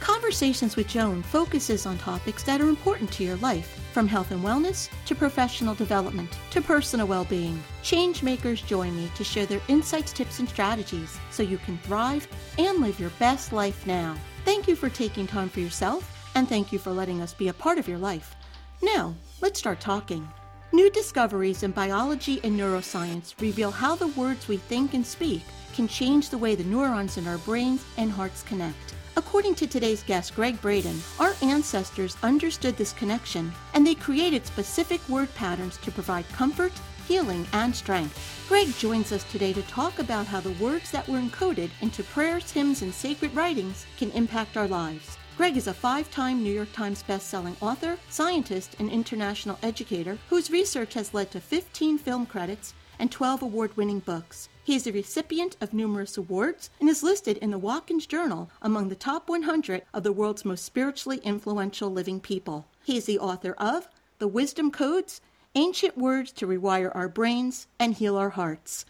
Conversations with Joan focuses on topics that are important to your life, from health and wellness to professional development to personal well being. Change makers join me to share their insights, tips, and strategies so you can thrive and live your best life now. Thank you for taking time for yourself, and thank you for letting us be a part of your life. Now, let's start talking. New discoveries in biology and neuroscience reveal how the words we think and speak can change the way the neurons in our brains and hearts connect. According to today's guest, Gregg Braden, our ancestors understood this connection and they created specific word patterns to provide comfort, healing, and strength. Gregg joins us today to talk about how the words that were encoded into prayers, hymns, and sacred writings can impact our lives. Greg is a five time New York Times bestselling author, scientist, and international educator whose research has led to 15 film credits and 12 award winning books. He is a recipient of numerous awards and is listed in the Watkins Journal among the top 100 of the world's most spiritually influential living people. He is the author of The Wisdom Codes Ancient Words to Rewire Our Brains and Heal Our Hearts.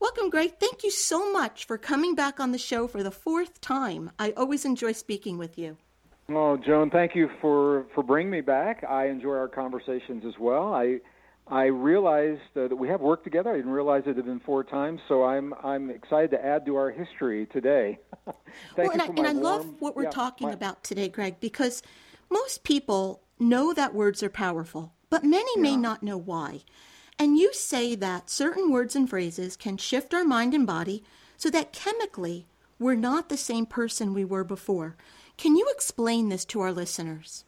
Welcome, Gregg. Thank you so much for coming back on the show for the fourth time. I always enjoy speaking with you. Oh, Joan, thank you for, for bringing me back. I enjoy our conversations as well. I I realized uh, that we have worked together. I didn't realize it had been four times, so I'm I'm excited to add to our history today. well, and I, and I love what we're yeah, talking my... about today, Gregg, because most people know that words are powerful, but many yeah. may not know why. And you say that certain words and phrases can shift our mind and body so that chemically we're not the same person we were before. Can you explain this to our listeners?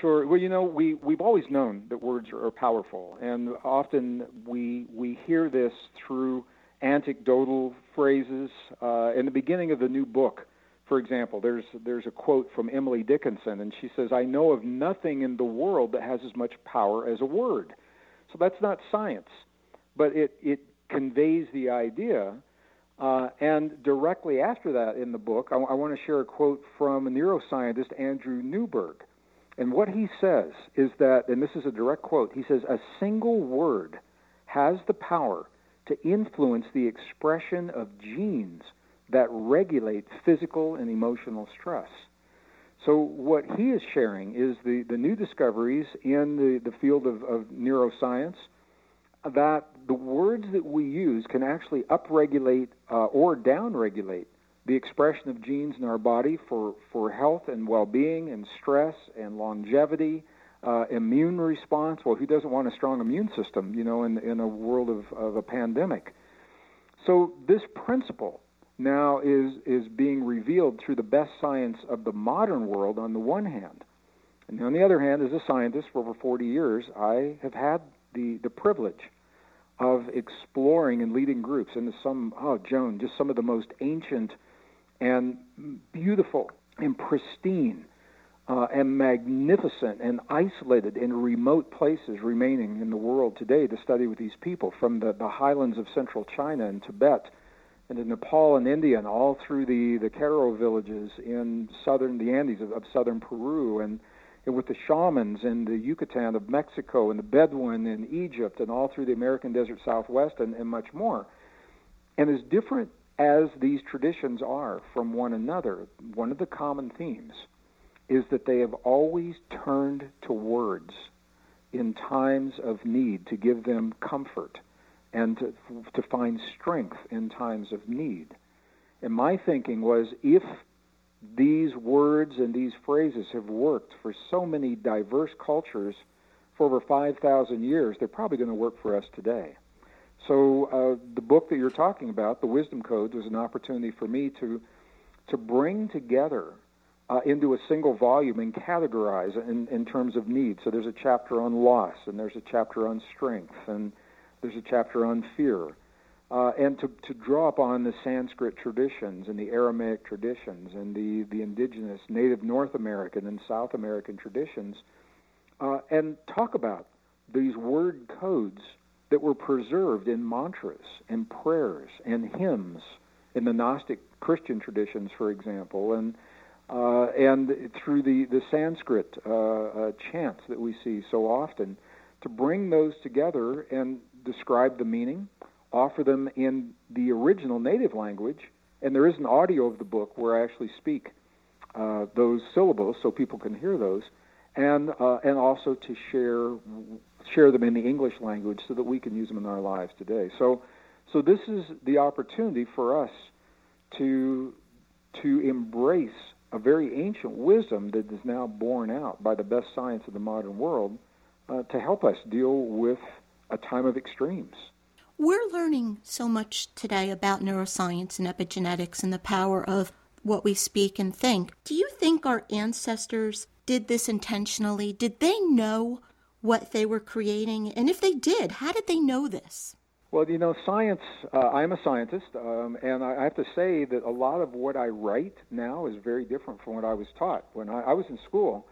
Sure. Well, you know, we we've always known that words are powerful, and often we we hear this through anecdotal phrases. Uh, in the beginning of the new book, for example, there's there's a quote from Emily Dickinson, and she says, "I know of nothing in the world that has as much power as a word." So that's not science, but it it conveys the idea. Uh, and directly after that in the book, I, I want to share a quote from a neuroscientist, Andrew Newberg. And what he says is that, and this is a direct quote, he says, a single word has the power to influence the expression of genes that regulate physical and emotional stress. So, what he is sharing is the, the new discoveries in the, the field of, of neuroscience that the words that we use can actually upregulate uh, or downregulate the expression of genes in our body for, for health and well being and stress and longevity, uh, immune response. Well, who doesn't want a strong immune system, you know, in, in a world of, of a pandemic? So, this principle now is, is being revealed through the best science of the modern world on the one hand. And on the other hand, as a scientist for over 40 years, I have had the, the privilege of exploring and leading groups into some, oh, Joan, just some of the most ancient and beautiful and pristine uh, and magnificent and isolated and remote places remaining in the world today to study with these people from the, the highlands of central China and Tibet and in Nepal and India and all through the, the Q'ero villages in southern, the Andes of, of southern Peru and, and with the shamans in the Yucatan of Mexico and the Bedouin in Egypt and all through the American desert southwest and, and much more. And as different as these traditions are from one another, one of the common themes is that they have always turned to words in times of need to give them comfort and to, to find strength in times of need. And my thinking was if these words and these phrases have worked for so many diverse cultures for over 5,000 years, they're probably going to work for us today. So uh, the book that you're talking about, the Wisdom Codes, was an opportunity for me to to bring together uh, into a single volume and categorize in, in terms of needs. So there's a chapter on loss, and there's a chapter on strength, and there's a chapter on fear. uh, and to, to draw upon the Sanskrit traditions and the Aramaic traditions and the, the indigenous native North American and South American traditions uh, and talk about these word codes that were preserved in mantras and prayers and hymns in the Gnostic Christian traditions, for example, and uh, and through the the Sanskrit uh, uh, chants that we see so often, to bring those together and describe the meaning, offer them in the original native language, and there is an audio of the book where I actually speak uh, those syllables so people can hear those, and uh, and also to share share them in the English language so that we can use them in our lives today. So so this is the opportunity for us to to embrace a very ancient wisdom that is now borne out by the best science of the modern world uh, to help us deal with a time of extremes. We're learning so much today about neuroscience and epigenetics and the power of what we speak and think. Do you think our ancestors did this intentionally? Did they know what they were creating? And if they did, how did they know this? Well, you know, science, uh, I'm a scientist, um, and I have to say that a lot of what I write now is very different from what I was taught. When I, I was in school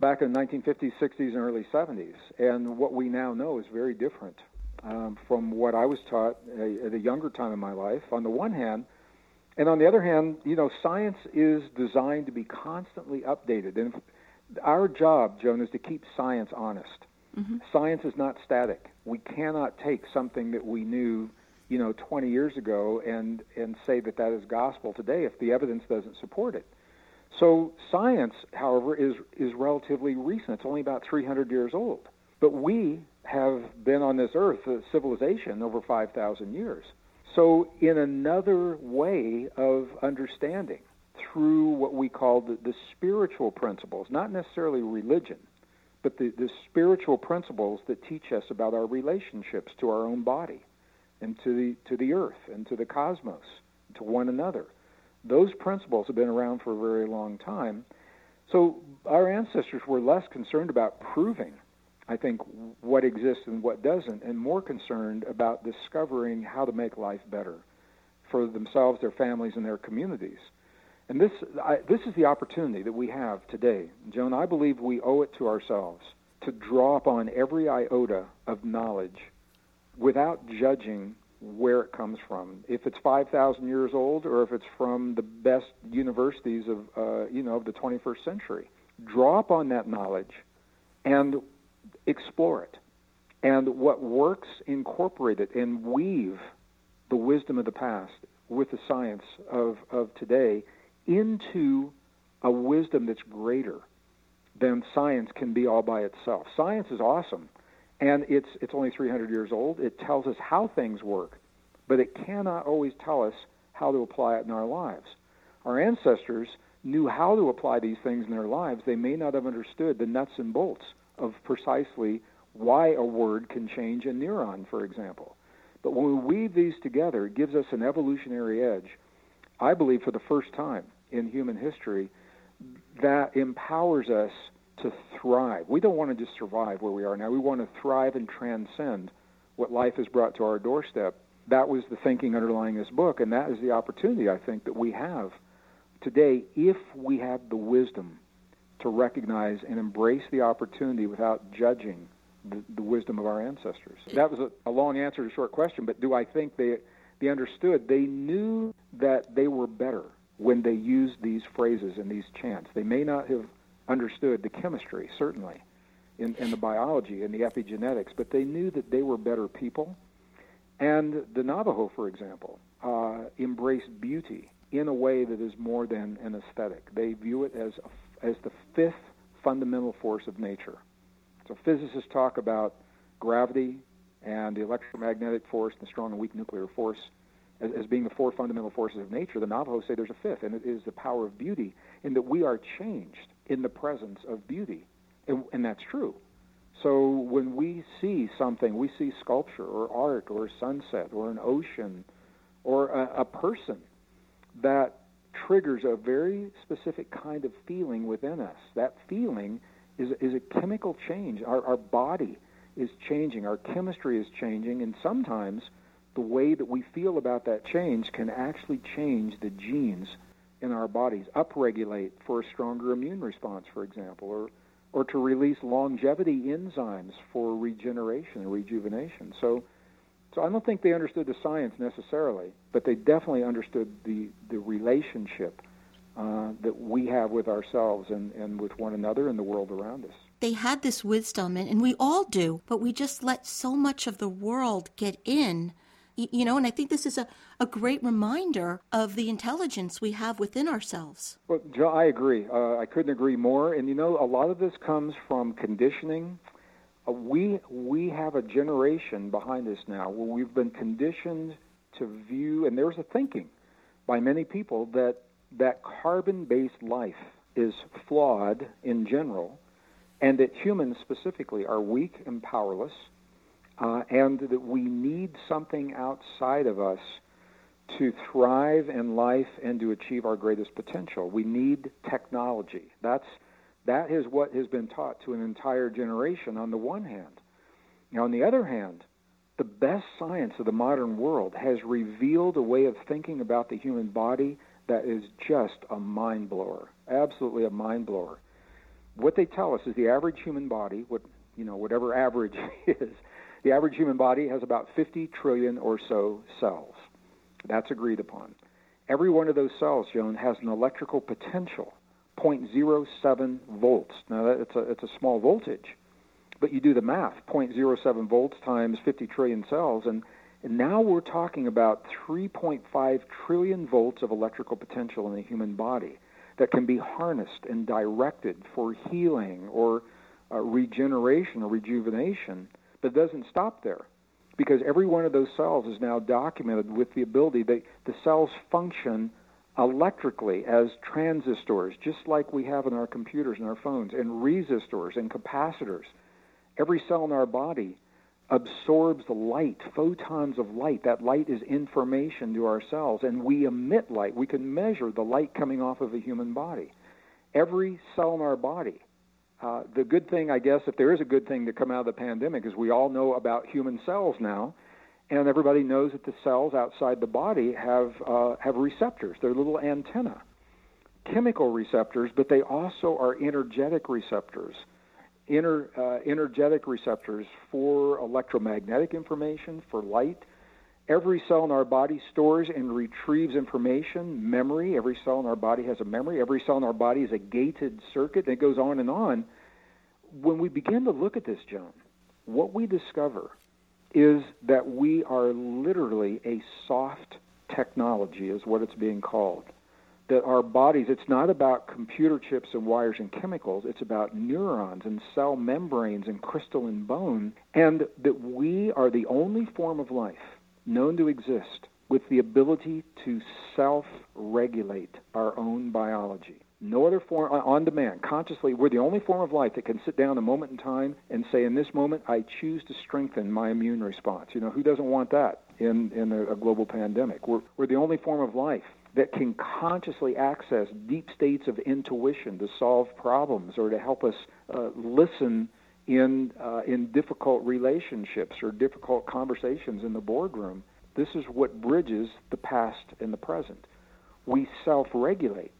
back in the 1950s, 60s, and early 70s, and what we now know is very different um, from what I was taught at a younger time in my life, on the one hand. And on the other hand, you know, science is designed to be constantly updated. And our job, Joan, is to keep science honest. Mm-hmm. Science is not static. We cannot take something that we knew, you know, 20 years ago and and say that that is gospel today if the evidence doesn't support it. So science, however, is is relatively recent. It's only about 300 years old. But we have been on this earth, a civilization, over 5,000 years. So in another way of understanding, through what we call the, the spiritual principles, not necessarily religion, but the, the spiritual principles that teach us about our relationships to our own body and to the to the earth and to the cosmos, to one another. Those principles have been around for a very long time. So our ancestors were less concerned about proving, I think, what exists and what doesn't, and more concerned about discovering how to make life better for themselves, their families, and their communities. And this, I, this is the opportunity that we have today. Joan, I believe we owe it to ourselves to draw upon every iota of knowledge without judging where it comes from. If it's 5,000 years old or if it's from the best universities of, uh, you know, of the 21st century. Draw upon that knowledge and explore it. And what works, incorporate it and weave the wisdom of the past with the science of, of today into a wisdom that's greater than science can be all by itself. Science is awesome, and it's it's only 300 years old. It tells us how things work, but it cannot always tell us how to apply it in our lives. Our ancestors knew how to apply these things in their lives. They may not have understood the nuts and bolts of precisely why a word can change a neuron, for example. But when we weave these together, it gives us an evolutionary edge I believe for the first time in human history, that empowers us to thrive. We don't want to just survive where we are now. We want to thrive and transcend what life has brought to our doorstep. That was the thinking underlying this book, and that is the opportunity I think that we have today if we have the wisdom to recognize and embrace the opportunity without judging the, the wisdom of our ancestors. That was a, a long answer to a short question, but do I think they they understood. They knew that they were better when they used these phrases and these chants. They may not have understood the chemistry, certainly, and, the biology and the epigenetics, but they knew that they were better people. And the Navajo, for example, uh, embrace beauty in a way that is more than an aesthetic. They view it as a, as the fifth fundamental force of nature. So physicists talk about gravity, and the electromagnetic force, and the strong and weak nuclear force, as, as being the four fundamental forces of nature, the Navajos say there's a fifth, and it is the power of beauty, in that we are changed in the presence of beauty. And, and that's true. So when we see something, we see sculpture or art or a sunset or an ocean or a, a person that triggers a very specific kind of feeling within us. That feeling is, is a chemical change. Our, our body is changing, our chemistry is changing, and sometimes the way that we feel about that change can actually change the genes in our bodies, upregulate for a stronger immune response, for example, or or to release longevity enzymes for regeneration and rejuvenation. So, so I don't think they understood the science necessarily, but they definitely understood the the relationship uh, that we have with ourselves and, and with one another and the world around us. They had this wisdom, and, and we all do, but we just let so much of the world get in you know, and I think this is a, a great reminder of the intelligence we have within ourselves. Well, Joe, I agree. Uh, I couldn't agree more. And you know, a lot of this comes from conditioning. Uh, we we have a generation behind us now where we've been conditioned to view, and there's a thinking by many people that that carbon-based life is flawed in general, and that humans specifically are weak and powerless uh, and that we need something outside of us to thrive in life and to achieve our greatest potential. We need technology. That's that is what has been taught to an entire generation on the one hand. Now, on the other hand, the best science of the modern world has revealed a way of thinking about the human body that is just a mind blower. Absolutely a mind blower. What they tell us is the average human body, what you know, whatever average is, the average human body has about 50 trillion or so cells. That's agreed upon. Every one of those cells, Joan, has an electrical potential, 0.07 volts. Now, it's a, it's a small voltage, but you do the math 0.07 volts times 50 trillion cells, and, and now we're talking about 3.5 trillion volts of electrical potential in the human body that can be harnessed and directed for healing or uh, regeneration or rejuvenation but it doesn't stop there because every one of those cells is now documented with the ability that the cells function electrically as transistors, just like we have in our computers and our phones, and resistors and capacitors. Every cell in our body absorbs light, photons of light. That light is information to our cells, and we emit light. We can measure the light coming off of a human body. Every cell in our body uh, the good thing, I guess, if there is a good thing to come out of the pandemic, is we all know about human cells now, and everybody knows that the cells outside the body have uh, have receptors. They're little antenna, chemical receptors, but they also are energetic receptors. Inner, uh, energetic receptors for electromagnetic information, for light. Every cell in our body stores and retrieves information, memory. Every cell in our body has a memory. Every cell in our body is a gated circuit, and it goes on and on. When we begin to look at this, Joan, what we discover is that we are literally a soft technology, is what it's being called. That our bodies, it's not about computer chips and wires and chemicals, it's about neurons and cell membranes and crystalline bone, and that we are the only form of life known to exist with the ability to self regulate our own biology. No other form, uh, on demand, consciously, we're the only form of life that can sit down a moment in time and say, in this moment, I choose to strengthen my immune response. You know, who doesn't want that in, in a, a global pandemic? We're, we're the only form of life that can consciously access deep states of intuition to solve problems or to help us uh, listen in uh, in difficult relationships or difficult conversations in the boardroom. This is what bridges the past and the present. We self-regulate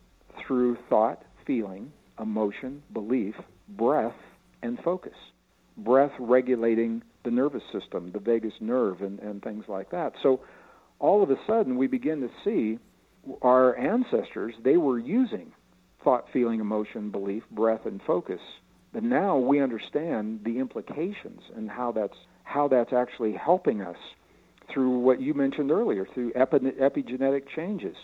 through thought, feeling, emotion, belief, breath, and focus. Breath regulating the nervous system, the vagus nerve, and, and things like that. So all of a sudden, we begin to see our ancestors, they were using thought, feeling, emotion, belief, breath, and focus but now we understand the implications and how that's how that's actually helping us through what you mentioned earlier, through epi- epigenetic changes.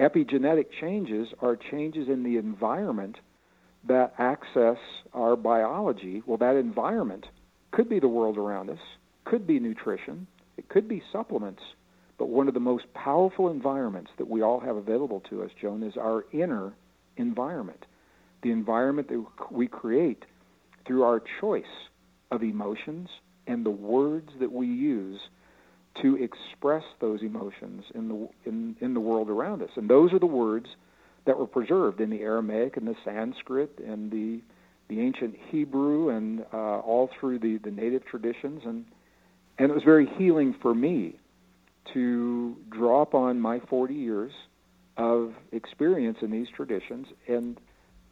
Epigenetic changes are changes in the environment that access our biology. Well, that environment could be the world around us, could be nutrition, it could be supplements, but one of the most powerful environments that we all have available to us, Joan, is our inner environment the environment that we create through our choice of emotions and the words that we use to express those emotions in the in, in the world around us. And those are the words that were preserved in the Aramaic and the Sanskrit and the the ancient Hebrew and uh, all through the, the native traditions and and it was very healing for me to draw upon my 40 years of experience in these traditions and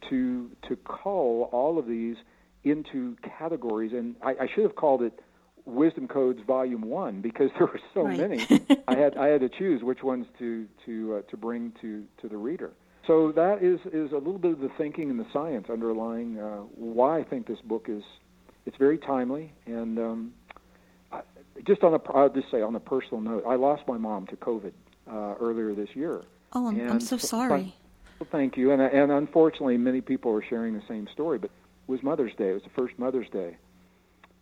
to to cull all of these into categories. And I, I should have called it Wisdom Codes Volume One because there were so right. many. I had I had to choose which ones to to uh, to bring to to the reader. So that is is a little bit of the thinking and the science underlying uh, why I think this book is it's very timely and um, just on a I'll just say on a personal note, I lost my mom to COVID uh, earlier this year. Oh, I'm, I'm so sorry. Well, thank you. And and unfortunately, many people are sharing the same story. But it was Mother's Day. It was the first Mother's Day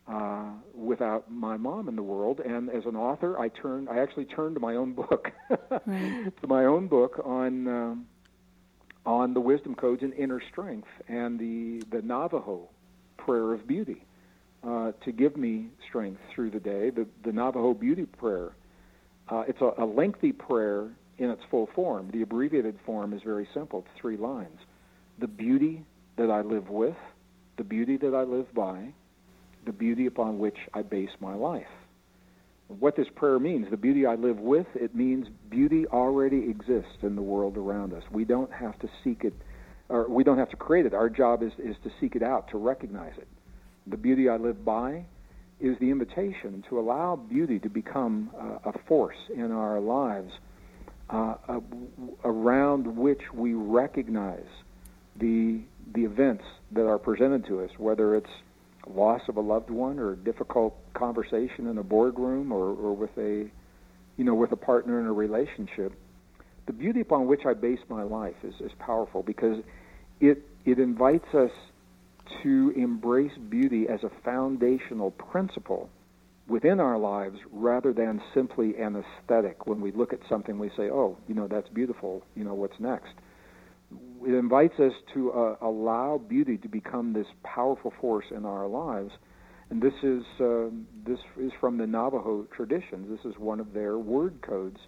uh, without my mom in the world. And as an author, I turned. I actually turned to my own book, right. to my own book on. Um, on the wisdom codes and inner strength and the, the Navajo prayer of beauty uh, to give me strength through the day. The, the Navajo beauty prayer, uh, it's a, a lengthy prayer in its full form. The abbreviated form is very simple. It's three lines. The beauty that I live with, the beauty that I live by, the beauty upon which I base my life. What this prayer means, the beauty I live with, it means beauty already exists in the world around us. We don't have to seek it, or we don't have to create it. Our job is, is to seek it out, to recognize it. The beauty I live by is the invitation to allow beauty to become a force in our lives uh, around which we recognize the the events that are presented to us, whether it's loss of a loved one or a difficult conversation in a boardroom or, or with a you know with a partner in a relationship. The beauty upon which I base my life is, is powerful because it it invites us to embrace beauty as a foundational principle within our lives rather than simply an aesthetic. When we look at something, we say, oh, you know, that's beautiful, you know, what's next? It invites us to uh, allow beauty to become this powerful force in our lives. And this is, uh, this is from the Navajo traditions. This is one of their word codes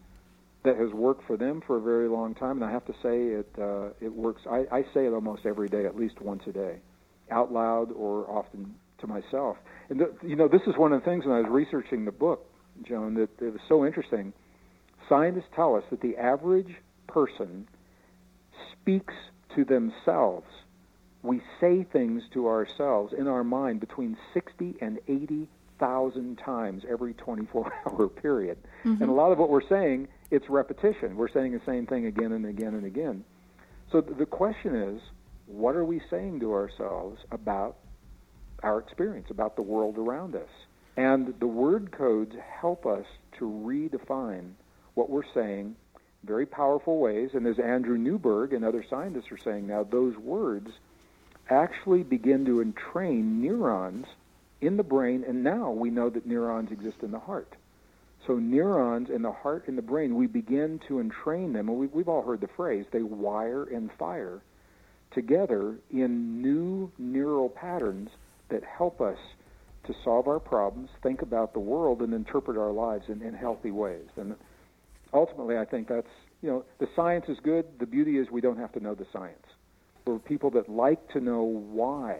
that has worked for them for a very long time. And I have to say, it, uh, it works. I, I say it almost every day, at least once a day, out loud or often to myself. And th- you know, this is one of the things when I was researching the book, Joan, that it was so interesting. Scientists tell us that the average person speaks to themselves. We say things to ourselves in our mind between 60 and 80,000 times every 24-hour period. Mm-hmm. And a lot of what we're saying, it's repetition. We're saying the same thing again and again and again. So th- the question is, what are we saying to ourselves about our experience, about the world around us. And the word codes help us to redefine what we're saying in very powerful ways. And as Andrew Newberg and other scientists are saying now, those words actually begin to entrain neurons in the brain. And now we know that neurons exist in the heart. So neurons in the heart and the brain, we begin to entrain them. And we, we've all heard the phrase, they wire and fire together in new neural patterns that help us to solve our problems, think about the world, and interpret our lives in, in healthy ways. And ultimately, I think that's, you know, the science is good. The beauty is we don't have to know the science. For people that like to know why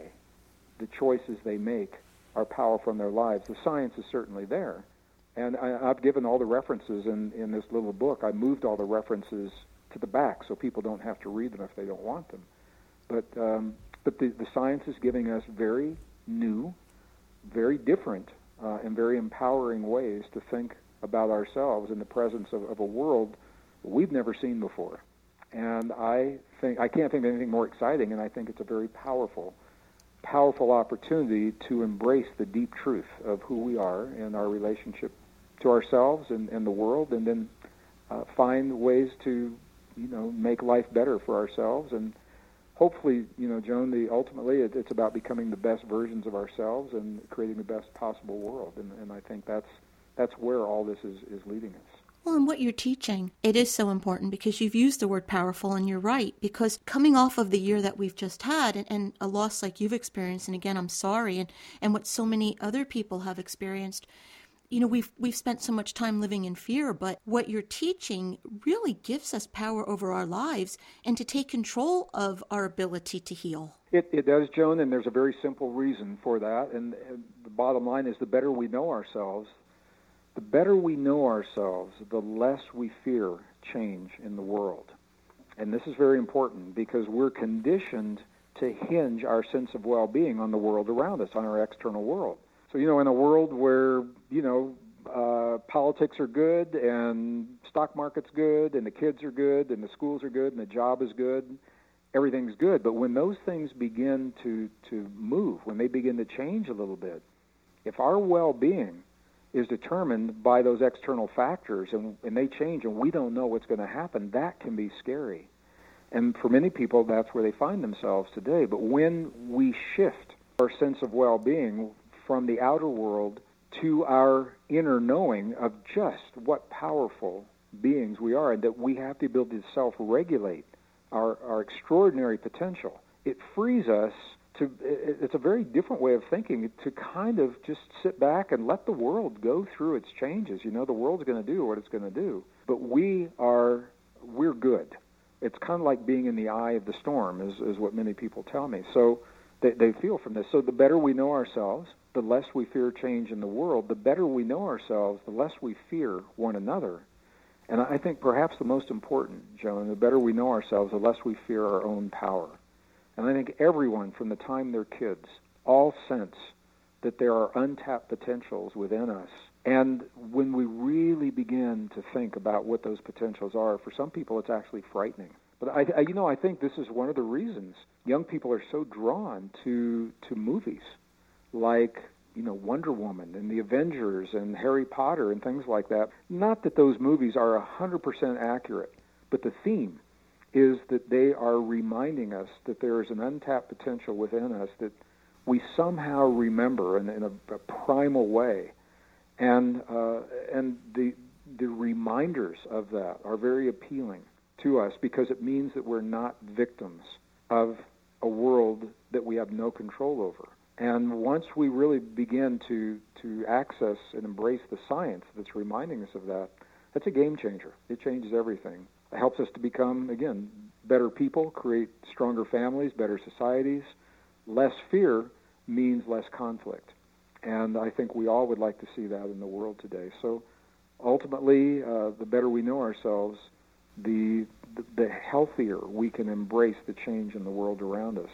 the choices they make are powerful in their lives, the science is certainly there. And I, I've given all the references in, in this little book. I moved all the references to the back so people don't have to read them if they don't want them. But um, but the, the science is giving us very new, very different, uh, and very empowering ways to think about ourselves in the presence of, of a world we've never seen before. And I think I can't think of anything more exciting, and I think it's a very powerful, powerful opportunity to embrace the deep truth of who we are and our relationship to ourselves and, and the world, and then uh, find ways to, you know, make life better for ourselves and hopefully, you know, Joan, the ultimately it, it's about becoming the best versions of ourselves and creating the best possible world. And, and I think that's that's where all this is, is leading us. Well, and what you're teaching, it is so important because you've used the word powerful, and you're right. Because coming off of the year that we've just had and, and a loss like you've experienced, and again, I'm sorry, and, and what so many other people have experienced, you know we've we've spent so much time living in fear but what you're teaching really gives us power over our lives and to take control of our ability to heal it, it does joan and there's a very simple reason for that and, and the bottom line is the better we know ourselves the better we know ourselves, the less we fear change in the world. And this is very important because we're conditioned to hinge our sense of well being on the world around us, on our external world. So, you know, in a world where, you know, uh, politics are good and stock market's good and the kids are good and the schools are good and the job is good, everything's good. But when those things begin to, to move, when they begin to change a little bit, if our well being is determined by those external factors and, and they change and we don't know what's going to happen, that can be scary. And for many people, that's where they find themselves today. But when we shift our sense of well being from the outer world to our inner knowing of just what powerful beings we are and that we have the ability to self regulate our, our extraordinary potential, it frees us to it's a very different way of thinking to kind of just sit back and let the world go through its changes. You know the world's going to do what it's going to do. But we are we're good. It's kind of like being in the eye of the storm is is what many people tell me. So they they feel from this. So the better we know ourselves the less we fear change in the world the better we know ourselves the less we fear one another and i think perhaps the most important joan the better we know ourselves the less we fear our own power and I think everyone from the time they're kids all sense that there are untapped potentials within us. And when we really begin to think about what those potentials are, for some people it's actually frightening. But I, I you know, I think this is one of the reasons young people are so drawn to to movies like you know Wonder Woman and the Avengers and Harry Potter and things like that. Not that those movies are 100% accurate, but the theme is that they are reminding us that there is an untapped potential within us that we somehow remember in, in a, a, primal way, and uh, and the the reminders of that are very appealing to us because it means that we're not victims of a world that we have no control over. And once we really begin to to access and embrace the science that's reminding us of that, that's a game changer. It changes everything It helps us to become, again, better people, create stronger families, better societies. Less fear means less conflict. And I think we all would like to see that in the world today. So ultimately, uh, the better we know ourselves, the, the healthier we can embrace the change in the world around us.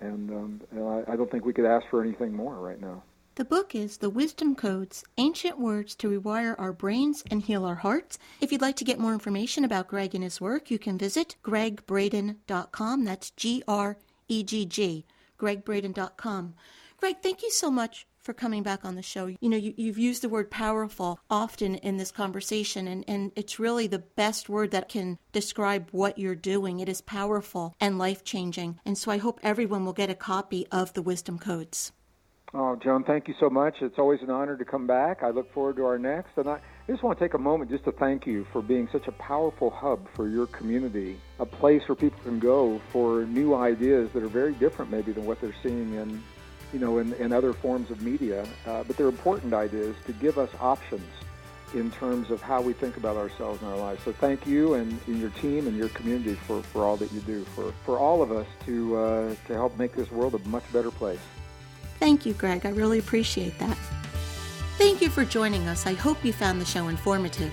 And, um, and I, I don't think we could ask for anything more right now. The book is The Wisdom Codes Ancient Words to Rewire Our Brains and Heal Our Hearts. If you'd like to get more information about Gregg and his work, you can visit greggbraden.com. That's G R E G G, greggbraden.com. Gregg, thank you so much for coming back on the show. You know, you, have used the word powerful often in this conversation, and, and it's really the best word that can describe what you're doing. It is powerful and life changing. And so I hope everyone will get a copy of the Wisdom Codes. Oh, Joan, thank you so much. It's always an honor to come back. I look forward to our next. And I just want to take a moment just to thank you for being such a powerful hub for your community, a place where people can go for new ideas that are very different maybe than what they're seeing in, you know, in, in other forms of media. Uh, but they're important ideas to give us options in terms of how we think about ourselves in our lives. So thank you and, and your team and your community for, for all that you do, for, for all of us to, uh, to help make this world a much better place. Thank you, Gregg. I really appreciate that. Thank you for joining us. I hope you found the show informative.